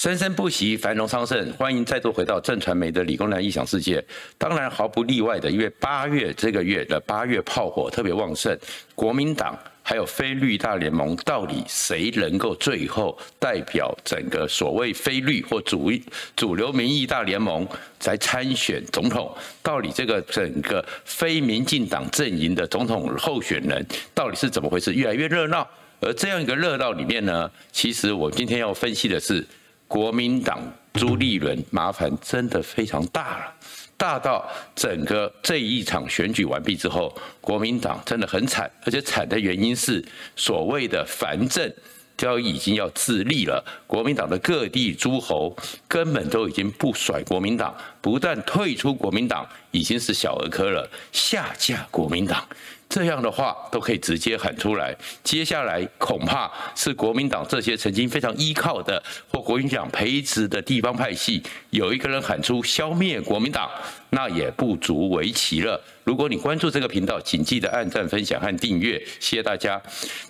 生生不息，繁荣昌盛。欢迎再度回到正传媒的理工男异想世界。当然毫不例外的，因为八月这个月的八月炮火特别旺盛，国民党还有非绿大联盟，到底谁能够最后代表整个所谓非绿或主主流民意大联盟来参选总统？到底这个整个非民进党阵营的总统候选人到底是怎么回事？越来越热闹。而这样一个热闹里面呢，其实我今天要分析的是。国民党朱立伦麻烦真的非常大了，大到整个这一场选举完毕之后，国民党真的很惨，而且惨的原因是所谓的藩镇就已经要自立了，国民党的各地诸侯根本都已经不甩国民党，不但退出国民党已经是小儿科了，下架国民党。这样的话都可以直接喊出来，接下来恐怕是国民党这些曾经非常依靠的或国民党培植的地方派系，有一个人喊出消灭国民党，那也不足为奇了。如果你关注这个频道，请记得按赞、分享和订阅，谢谢大家。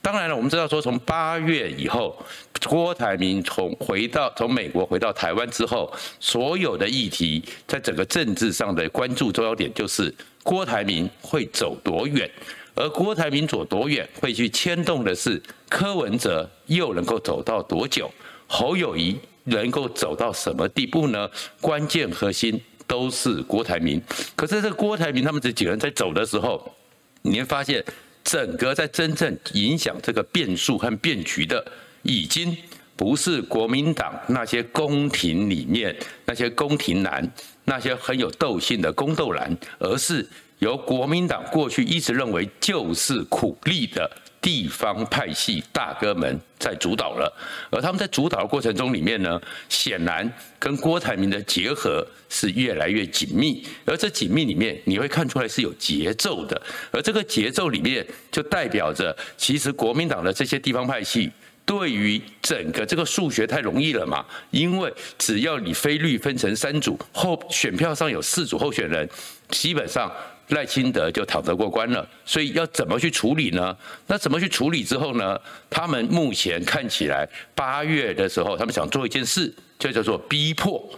当然了，我们知道说从八月以后，郭台铭从回到从美国回到台湾之后，所有的议题在整个政治上的关注重要点就是。郭台铭会走多远？而郭台铭走多远，会去牵动的是柯文哲又能够走到多久？侯友谊能够走到什么地步呢？关键核心都是郭台铭。可是这郭台铭他们这几个人在走的时候，你会发现，整个在真正影响这个变数和变局的，已经不是国民党那些宫廷里面那些宫廷男。那些很有斗性的宫斗男，而是由国民党过去一直认为就是苦力的地方派系大哥们在主导了，而他们在主导的过程中里面呢，显然跟郭台铭的结合是越来越紧密，而这紧密里面你会看出来是有节奏的，而这个节奏里面就代表着，其实国民党的这些地方派系。对于整个这个数学太容易了嘛，因为只要你非绿分成三组，后选票上有四组候选人，基本上赖清德就躺着过关了。所以要怎么去处理呢？那怎么去处理之后呢？他们目前看起来八月的时候，他们想做一件事，就叫做逼迫，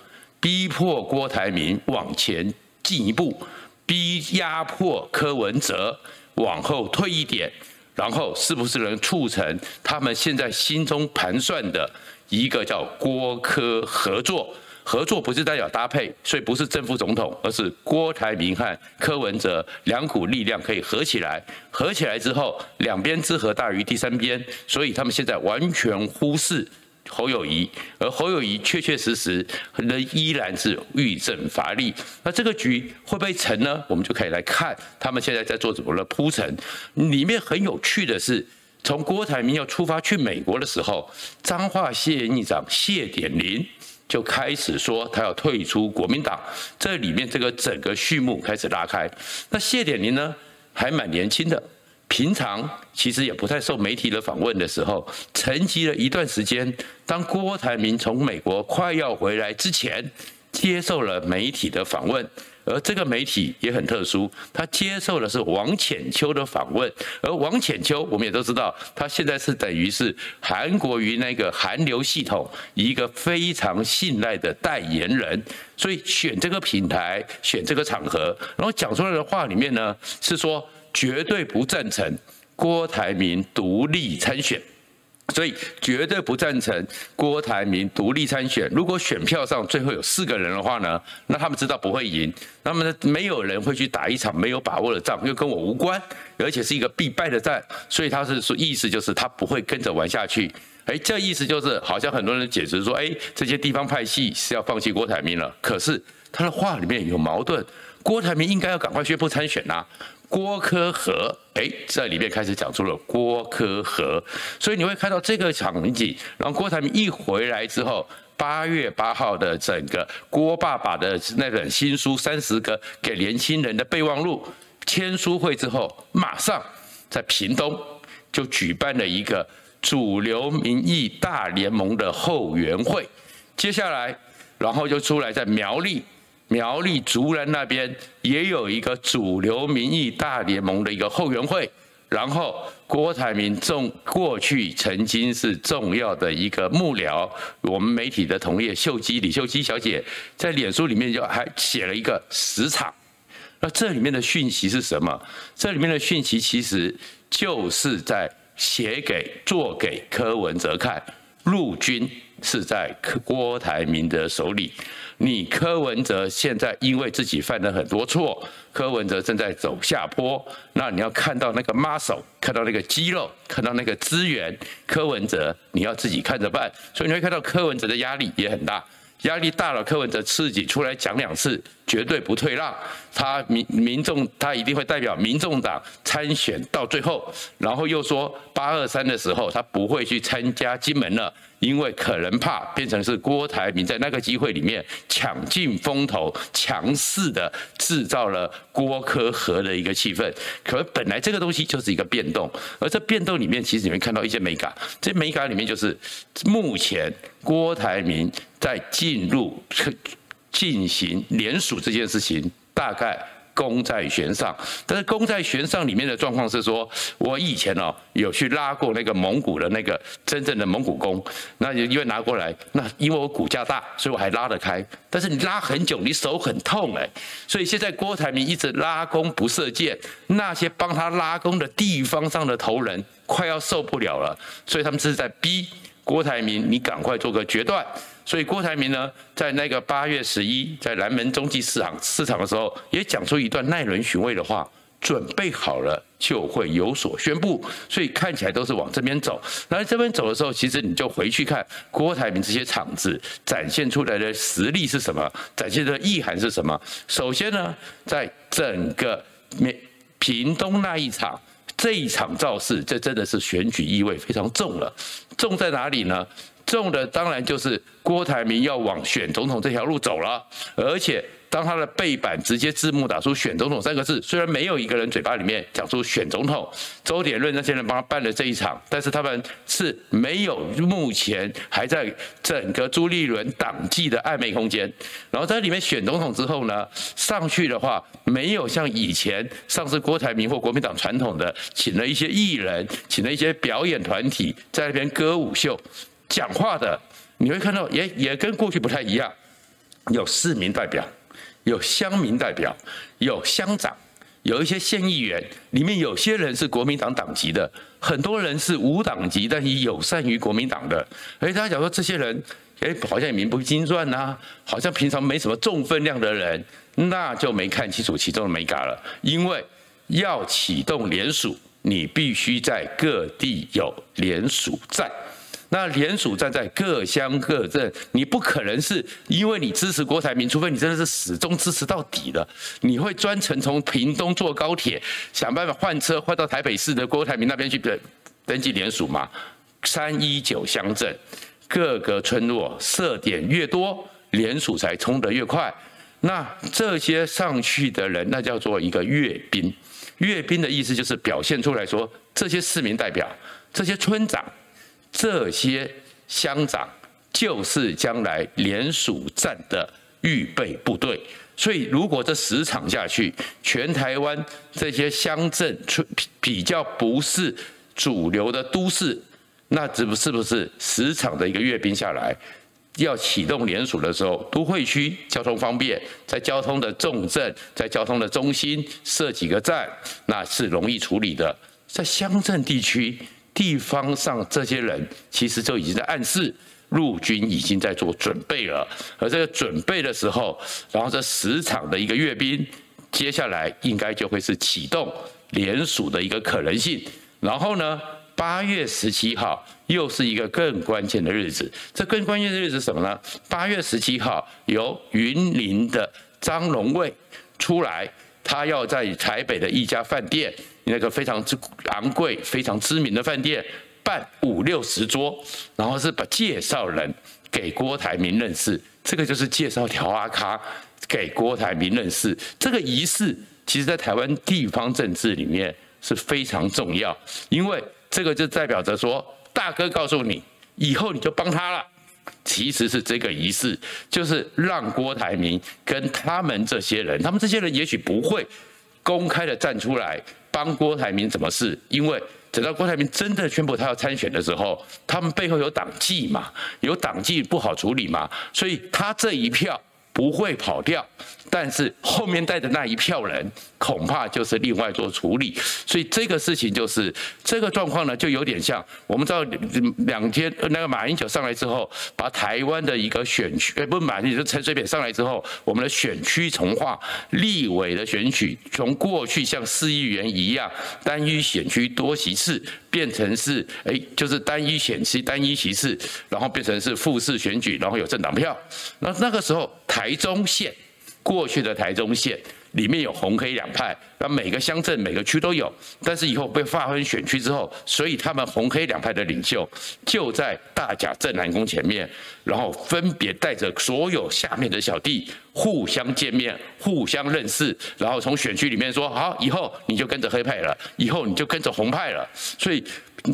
逼迫郭台铭往前进一步，逼压迫柯文哲往后退一点。然后是不是能促成他们现在心中盘算的一个叫郭柯合作？合作不是代表搭配，所以不是正副总统，而是郭台铭和柯文哲两股力量可以合起来。合起来之后，两边之和大于第三边，所以他们现在完全忽视。侯友谊，而侯友谊确确实实仍依然是欲振乏力。那这个局会不会成呢？我们就可以来看他们现在在做怎么的铺陈。里面很有趣的是，从郭台铭要出发去美国的时候，彰化县议长谢典林就开始说他要退出国民党。这里面这个整个序幕开始拉开。那谢典林呢，还蛮年轻的。平常其实也不太受媒体的访问的时候，沉寂了一段时间。当郭台铭从美国快要回来之前，接受了媒体的访问，而这个媒体也很特殊，他接受的是王浅秋的访问。而王浅秋，我们也都知道，他现在是等于是韩国瑜那个韩流系统一个非常信赖的代言人，所以选这个平台，选这个场合，然后讲出来的话里面呢，是说。绝对不赞成郭台铭独立参选，所以绝对不赞成郭台铭独立参选。如果选票上最后有四个人的话呢，那他们知道不会赢，那么呢，没有人会去打一场没有把握的仗，又跟我无关，而且是一个必败的战，所以他是说意思就是他不会跟着玩下去。哎，这意思就是好像很多人解释说，哎，这些地方派系是要放弃郭台铭了。可是他的话里面有矛盾，郭台铭应该要赶快宣布参选呐。郭柯和，哎，这里面开始讲出了郭柯和，所以你会看到这个场景。然后郭台铭一回来之后，八月八号的整个郭爸爸的那本新书《三十个给年轻人的备忘录》签书会之后，马上在屏东就举办了一个主流民意大联盟的后援会，接下来，然后就出来在苗栗。苗栗竹人那边也有一个主流民意大联盟的一个后援会，然后郭台铭重过去曾经是重要的一个幕僚，我们媒体的同业秀姬李秀姬小姐在脸书里面就还写了一个十场，那这里面的讯息是什么？这里面的讯息其实就是在写给做给柯文哲看，陆军是在柯郭台铭的手里。你柯文哲现在因为自己犯了很多错，柯文哲正在走下坡，那你要看到那个 muscle，看到那个肌肉，看到那个资源，柯文哲你要自己看着办，所以你会看到柯文哲的压力也很大。压力大了，柯文哲自己出来讲两次，绝对不退让。他民民众，他一定会代表民众党参选到最后，然后又说八二三的时候，他不会去参加金门了，因为可能怕变成是郭台铭在那个机会里面抢尽风头，强势的制造了郭柯和的一个气氛。可本来这个东西就是一个变动，而这变动里面，其实你会看到一些美感。这美感里面就是目前郭台铭。在进入进行联署这件事情，大概功在弦上。但是功在弦上里面的状况是说，我以前哦有去拉过那个蒙古的那个真正的蒙古弓，那就因为拿过来，那因为我骨架大，所以我还拉得开。但是你拉很久，你手很痛哎。所以现在郭台铭一直拉弓不射箭，那些帮他拉弓的地方上的头人快要受不了了，所以他们是在逼郭台铭，你赶快做个决断。所以郭台铭呢，在那个八月十一，在南门中继市场市场的时候，也讲出一段耐人寻味的话：准备好了就会有所宣布。所以看起来都是往这边走。那这边走的时候，其实你就回去看郭台铭这些场子展现出来的实力是什么，展现的意涵是什么。首先呢，在整个屏东那一场，这一场造势，这真的是选举意味非常重了。重在哪里呢？重的当然就是郭台铭要往选总统这条路走了，而且当他的背板直接字幕打出“选总统”三个字，虽然没有一个人嘴巴里面讲出“选总统”，周点论那些人帮他办了这一场，但是他们是没有目前还在整个朱立伦党纪的暧昧空间。然后在里面选总统之后呢，上去的话没有像以前上次郭台铭或国民党传统的，请了一些艺人，请了一些表演团体在那边歌舞秀。讲话的你会看到也也跟过去不太一样，有市民代表，有乡民代表，有乡长，有一些县议员，里面有些人是国民党党籍的，很多人是无党籍但是友善于国民党的。哎，大家讲说这些人，哎，好像也名不经传呐，好像平常没什么重分量的人，那就没看清楚其中的眉角了。因为要启动联署，你必须在各地有联署站。那联署站在各乡各镇，你不可能是因为你支持郭台铭，除非你真的是始终支持到底的，你会专程从屏东坐高铁，想办法换车换到台北市的郭台铭那边去登登记联署吗？三一九乡镇各个村落设点越多，联署才冲得越快。那这些上去的人，那叫做一个阅兵。阅兵的意思就是表现出来说，这些市民代表，这些村长。这些乡长就是将来联署站的预备部队，所以如果这十场下去，全台湾这些乡镇比较不是主流的都市，那是不是不是十场的一个阅兵下来，要启动联署的时候，都会区交通方便，在交通的重镇，在交通的中心设几个站，那是容易处理的，在乡镇地区。地方上这些人其实就已经在暗示陆军已经在做准备了，而这个准备的时候，然后这十场的一个阅兵，接下来应该就会是启动联署的一个可能性。然后呢，八月十七号又是一个更关键的日子，这更关键的日子是什么呢？八月十七号由云林的张荣卫出来，他要在台北的一家饭店。那个非常之昂贵、非常知名的饭店办五六十桌，然后是把介绍人给郭台铭认识，这个就是介绍条阿卡给郭台铭认识。这个仪式，其实在台湾地方政治里面是非常重要，因为这个就代表着说，大哥告诉你，以后你就帮他了。其实是这个仪式，就是让郭台铭跟他们这些人，他们这些人也许不会。公开的站出来帮郭台铭什么事？因为等到郭台铭真的宣布他要参选的时候，他们背后有党纪嘛，有党纪不好处理嘛，所以他这一票不会跑掉，但是后面带的那一票人。恐怕就是另外做处理，所以这个事情就是这个状况呢，就有点像我们知道两天那个马英九上来之后，把台湾的一个选区，呃，不是马英九，陈水扁上来之后，我们的选区重划，立委的选举从过去像市议员一样单一选区多席次，变成是哎，就是单一选区单一席次，然后变成是复式选举，然后有政党票。那那个时候台台中县过去的台中县。里面有红黑两派，那每个乡镇每个区都有，但是以后被划分选区之后，所以他们红黑两派的领袖就在大甲镇南宫前面，然后分别带着所有下面的小弟互相见面、互相认识，然后从选区里面说好，以后你就跟着黑派了，以后你就跟着红派了。所以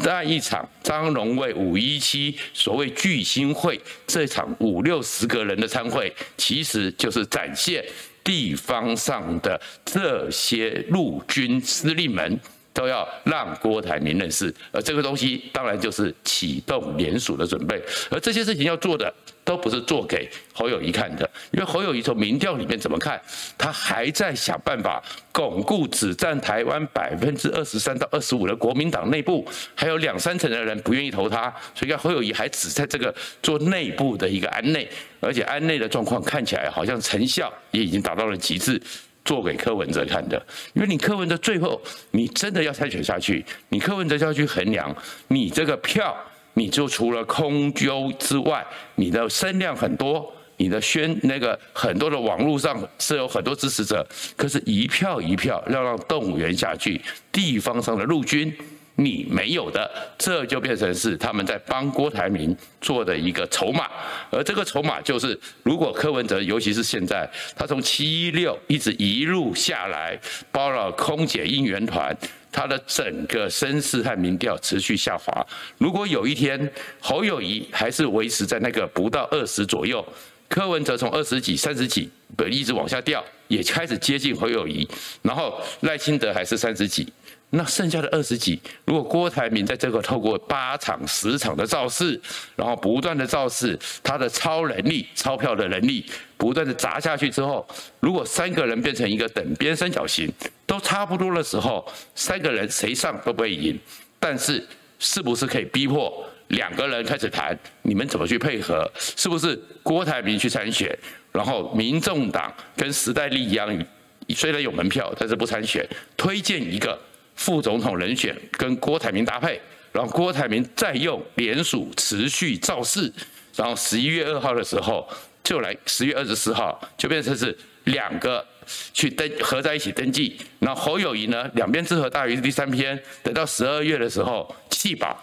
那一场张荣卫五一七所谓巨星会，这场五六十个人的参会，其实就是展现。地方上的这些陆军司令们都要让郭台铭认识，而这个东西当然就是启动联署的准备，而这些事情要做的。都不是做给侯友谊看的，因为侯友谊从民调里面怎么看，他还在想办法巩固只占台湾百分之二十三到二十五的国民党内部，还有两三成的人不愿意投他，所以看侯友谊还只在这个做内部的一个安内，而且安内的状况看起来好像成效也已经达到了极致，做给柯文哲看的，因为你柯文哲最后你真的要参选下去，你柯文哲就要去衡量你这个票。你就除了空揪之外，你的声量很多，你的宣那个很多的网络上是有很多支持者，可是一票一票要让动员下去，地方上的陆军你没有的，这就变成是他们在帮郭台铭做的一个筹码，而这个筹码就是，如果柯文哲，尤其是现在他从七一六一直一路下来，包了空姐应援团。他的整个声势和民调持续下滑。如果有一天侯友宜还是维持在那个不到二十左右，柯文哲从二十几、三十几一直往下掉，也开始接近侯友宜，然后赖清德还是三十几，那剩下的二十几，如果郭台铭在这个透过八场、十场的造势，然后不断的造势，他的超能力、钞票的能力不断的砸下去之后，如果三个人变成一个等边三角形。都差不多的时候，三个人谁上都不会赢。但是，是不是可以逼迫两个人开始谈？你们怎么去配合？是不是郭台铭去参选，然后民众党跟时代力量虽然有门票，但是不参选，推荐一个副总统人选跟郭台铭搭配，然后郭台铭再用联署持续造势，然后十一月二号的时候就来，十月二十四号就变成是两个。去登合在一起登记，然后侯友宜呢，两边之和大于第三篇，等到十二月的时候弃保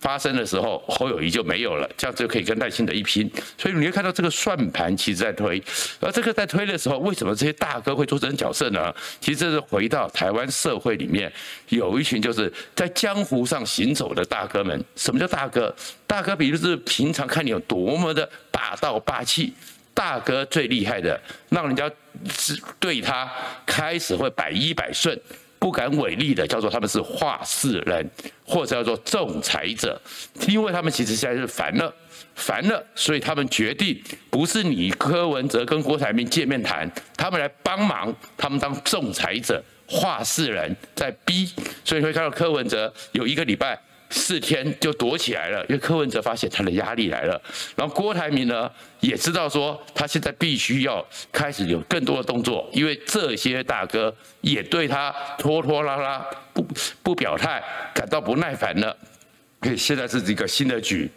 发生的时候，侯友宜就没有了，这样就可以跟赖清德一拼。所以你会看到这个算盘其实在推，而这个在推的时候，为什么这些大哥会做这种角色呢？其实这是回到台湾社会里面，有一群就是在江湖上行走的大哥们。什么叫大哥？大哥，比如是平常看你有多么的霸道霸气。大哥最厉害的，让人家是对他开始会百依百顺、不敢违例的，叫做他们是话事人，或者叫做仲裁者，因为他们其实现在是烦了，烦了，所以他们决定不是你柯文哲跟郭台铭见面谈，他们来帮忙，他们当仲裁者、话事人，在逼，所以会看到柯文哲有一个礼拜。四天就躲起来了，因为柯文哲发现他的压力来了，然后郭台铭呢也知道说他现在必须要开始有更多的动作，因为这些大哥也对他拖拖拉拉不不表态感到不耐烦了，现在是一个新的局。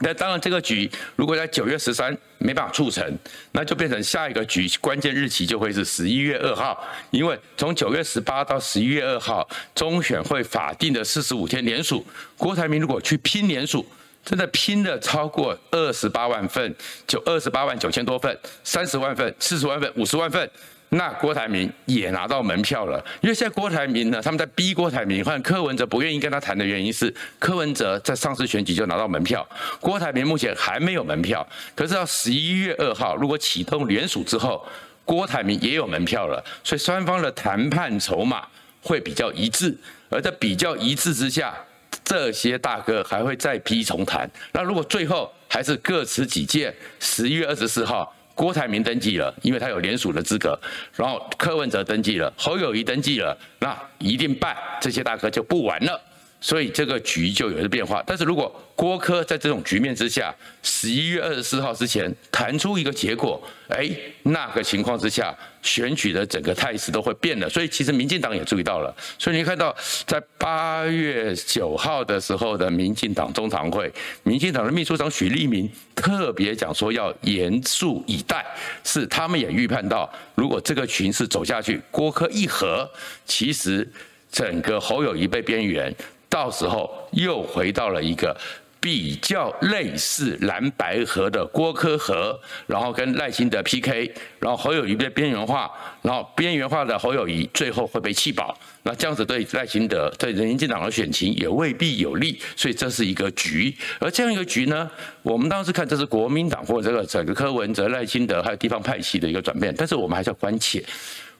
那当然，这个局如果在九月十三没办法促成，那就变成下一个局关键日期就会是十一月二号，因为从九月十八到十一月二号，中选会法定的四十五天连署，郭台铭如果去拼连署，真的拼了超过二十八万份，就二十八万九千多份，三十万份、四十万份、五十万份。那郭台铭也拿到门票了，因为现在郭台铭呢，他们在逼郭台铭，换柯文哲不愿意跟他谈的原因是，柯文哲在上次选举就拿到门票，郭台铭目前还没有门票，可是到十一月二号，如果启动联署之后，郭台铭也有门票了，所以双方的谈判筹码会比较一致，而在比较一致之下，这些大哥还会再批重谈。那如果最后还是各持己见，十一月二十四号，郭台铭登记了，因为他有联署的资格，然后柯文哲登记了，侯友谊登记了，那一定办，这些大哥就不玩了。所以这个局就有了变化，但是如果郭柯在这种局面之下，十一月二十四号之前谈出一个结果，哎，那个情况之下，选举的整个态势都会变了。所以其实民进党也注意到了，所以你看到在八月九号的时候的民进党中常会，民进党的秘书长许立明特别讲说要严肃以待，是他们也预判到，如果这个群势走下去，郭柯一合，其实整个侯友谊被边缘。到时候又回到了一个比较类似蓝白河的郭柯合，然后跟赖清德 PK，然后侯友谊被边缘化，然后边缘化的侯友谊最后会被弃保，那这样子对赖清德对人民进党的选情也未必有利，所以这是一个局。而这样一个局呢，我们当时看这是国民党或者这个整个柯文哲、赖清德还有地方派系的一个转变，但是我们还是要关切，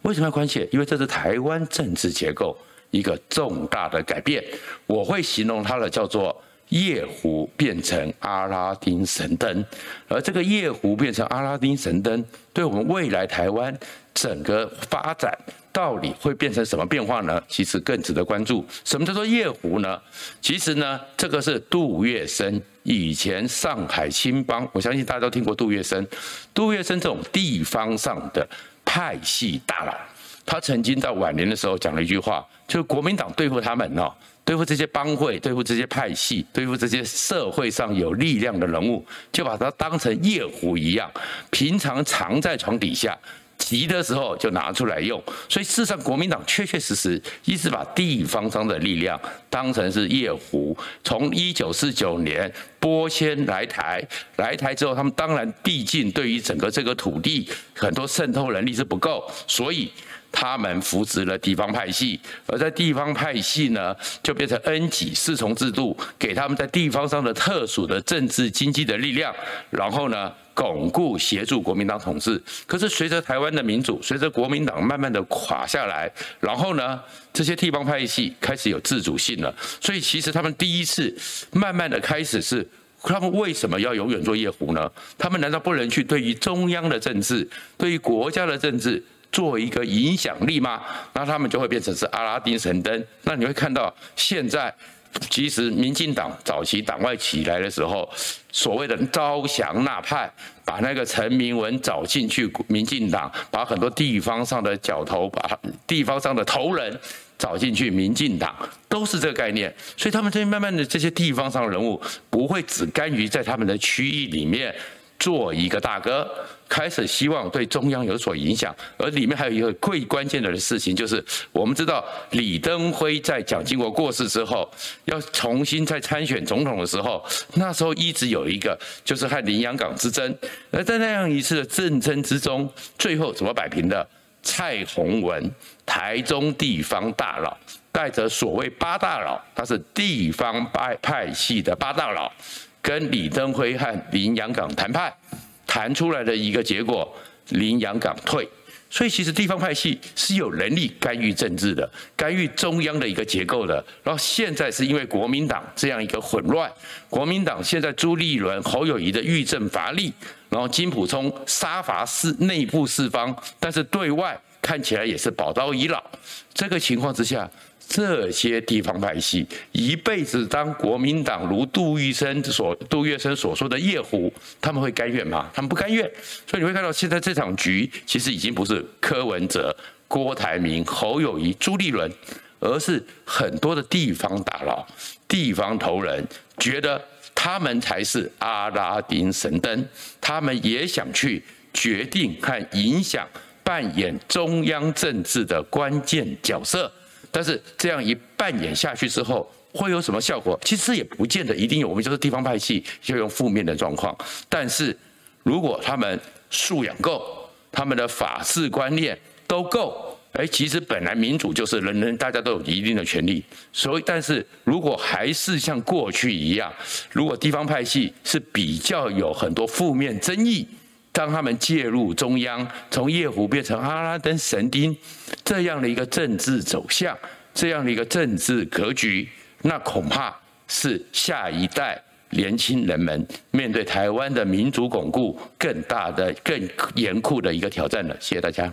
为什么要关切？因为这是台湾政治结构。一个重大的改变，我会形容它的叫做夜壶变成阿拉丁神灯，而这个夜壶变成阿拉丁神灯，对我们未来台湾整个发展到底会变成什么变化呢？其实更值得关注。什么叫做夜壶呢？其实呢，这个是杜月笙以前上海青帮，我相信大家都听过杜月笙。杜月笙这种地方上的派系大佬。他曾经在晚年的时候讲了一句话，就是国民党对付他们哦，对付这些帮会，对付这些派系，对付这些社会上有力量的人物，就把它当成夜壶一样，平常藏在床底下，急的时候就拿出来用。所以事实上，国民党确确实实一直把地方上的力量当成是夜壶。从一九四九年播迁来台，来台之后，他们当然毕竟对于整个这个土地很多渗透能力是不够，所以。他们扶植了地方派系，而在地方派系呢，就变成恩给四重制度，给他们在地方上的特殊的政治经济的力量，然后呢，巩固协助国民党统治。可是随着台湾的民主，随着国民党慢慢的垮下来，然后呢，这些地方派系开始有自主性了。所以其实他们第一次慢慢的开始是，他们为什么要永远做夜壶呢？他们难道不能去对于中央的政治，对于国家的政治？做一个影响力吗？那他们就会变成是阿拉丁神灯。那你会看到，现在其实民进党早期党外起来的时候，所谓的招降纳派，把那个陈明文找进去民进党，把很多地方上的角头，把地方上的头人找进去民进党，都是这个概念。所以他们这慢慢的这些地方上的人物，不会只甘于在他们的区域里面。做一个大哥，开始希望对中央有所影响，而里面还有一个最关键的事情，就是我们知道李登辉在蒋经国过世之后，要重新再参选总统的时候，那时候一直有一个就是和林洋港之争，而在那样一次的政争之中，最后怎么摆平的？蔡洪文，台中地方大佬，带着所谓八大佬，他是地方派派系的八大佬。跟李登辉和林洋港谈判，谈出来的一个结果，林洋港退。所以其实地方派系是有能力干预政治的，干预中央的一个结构的。然后现在是因为国民党这样一个混乱，国民党现在朱立伦、侯友宜的预政乏力，然后金溥聪杀伐四内部四方，但是对外看起来也是宝刀已老。这个情况之下。这些地方派系一辈子当国民党如杜月笙所杜月笙所说的夜壶，他们会甘愿吗？他们不甘愿。所以你会看到现在这场局其实已经不是柯文哲、郭台铭、侯友谊、朱立伦，而是很多的地方大佬、地方头人觉得他们才是阿拉丁神灯，他们也想去决定和影响、扮演中央政治的关键角色。但是这样一扮演下去之后，会有什么效果？其实也不见得一定有。我们就是地方派系，就用负面的状况。但是如果他们素养够，他们的法治观念都够，哎，其实本来民主就是人人大家都有一定的权利。所以，但是如果还是像过去一样，如果地方派系是比较有很多负面争议。当他们介入中央，从夜壶变成阿拉丁神丁这样的一个政治走向，这样的一个政治格局，那恐怕是下一代年轻人们面对台湾的民主巩固更大的、更严酷的一个挑战了。谢谢大家。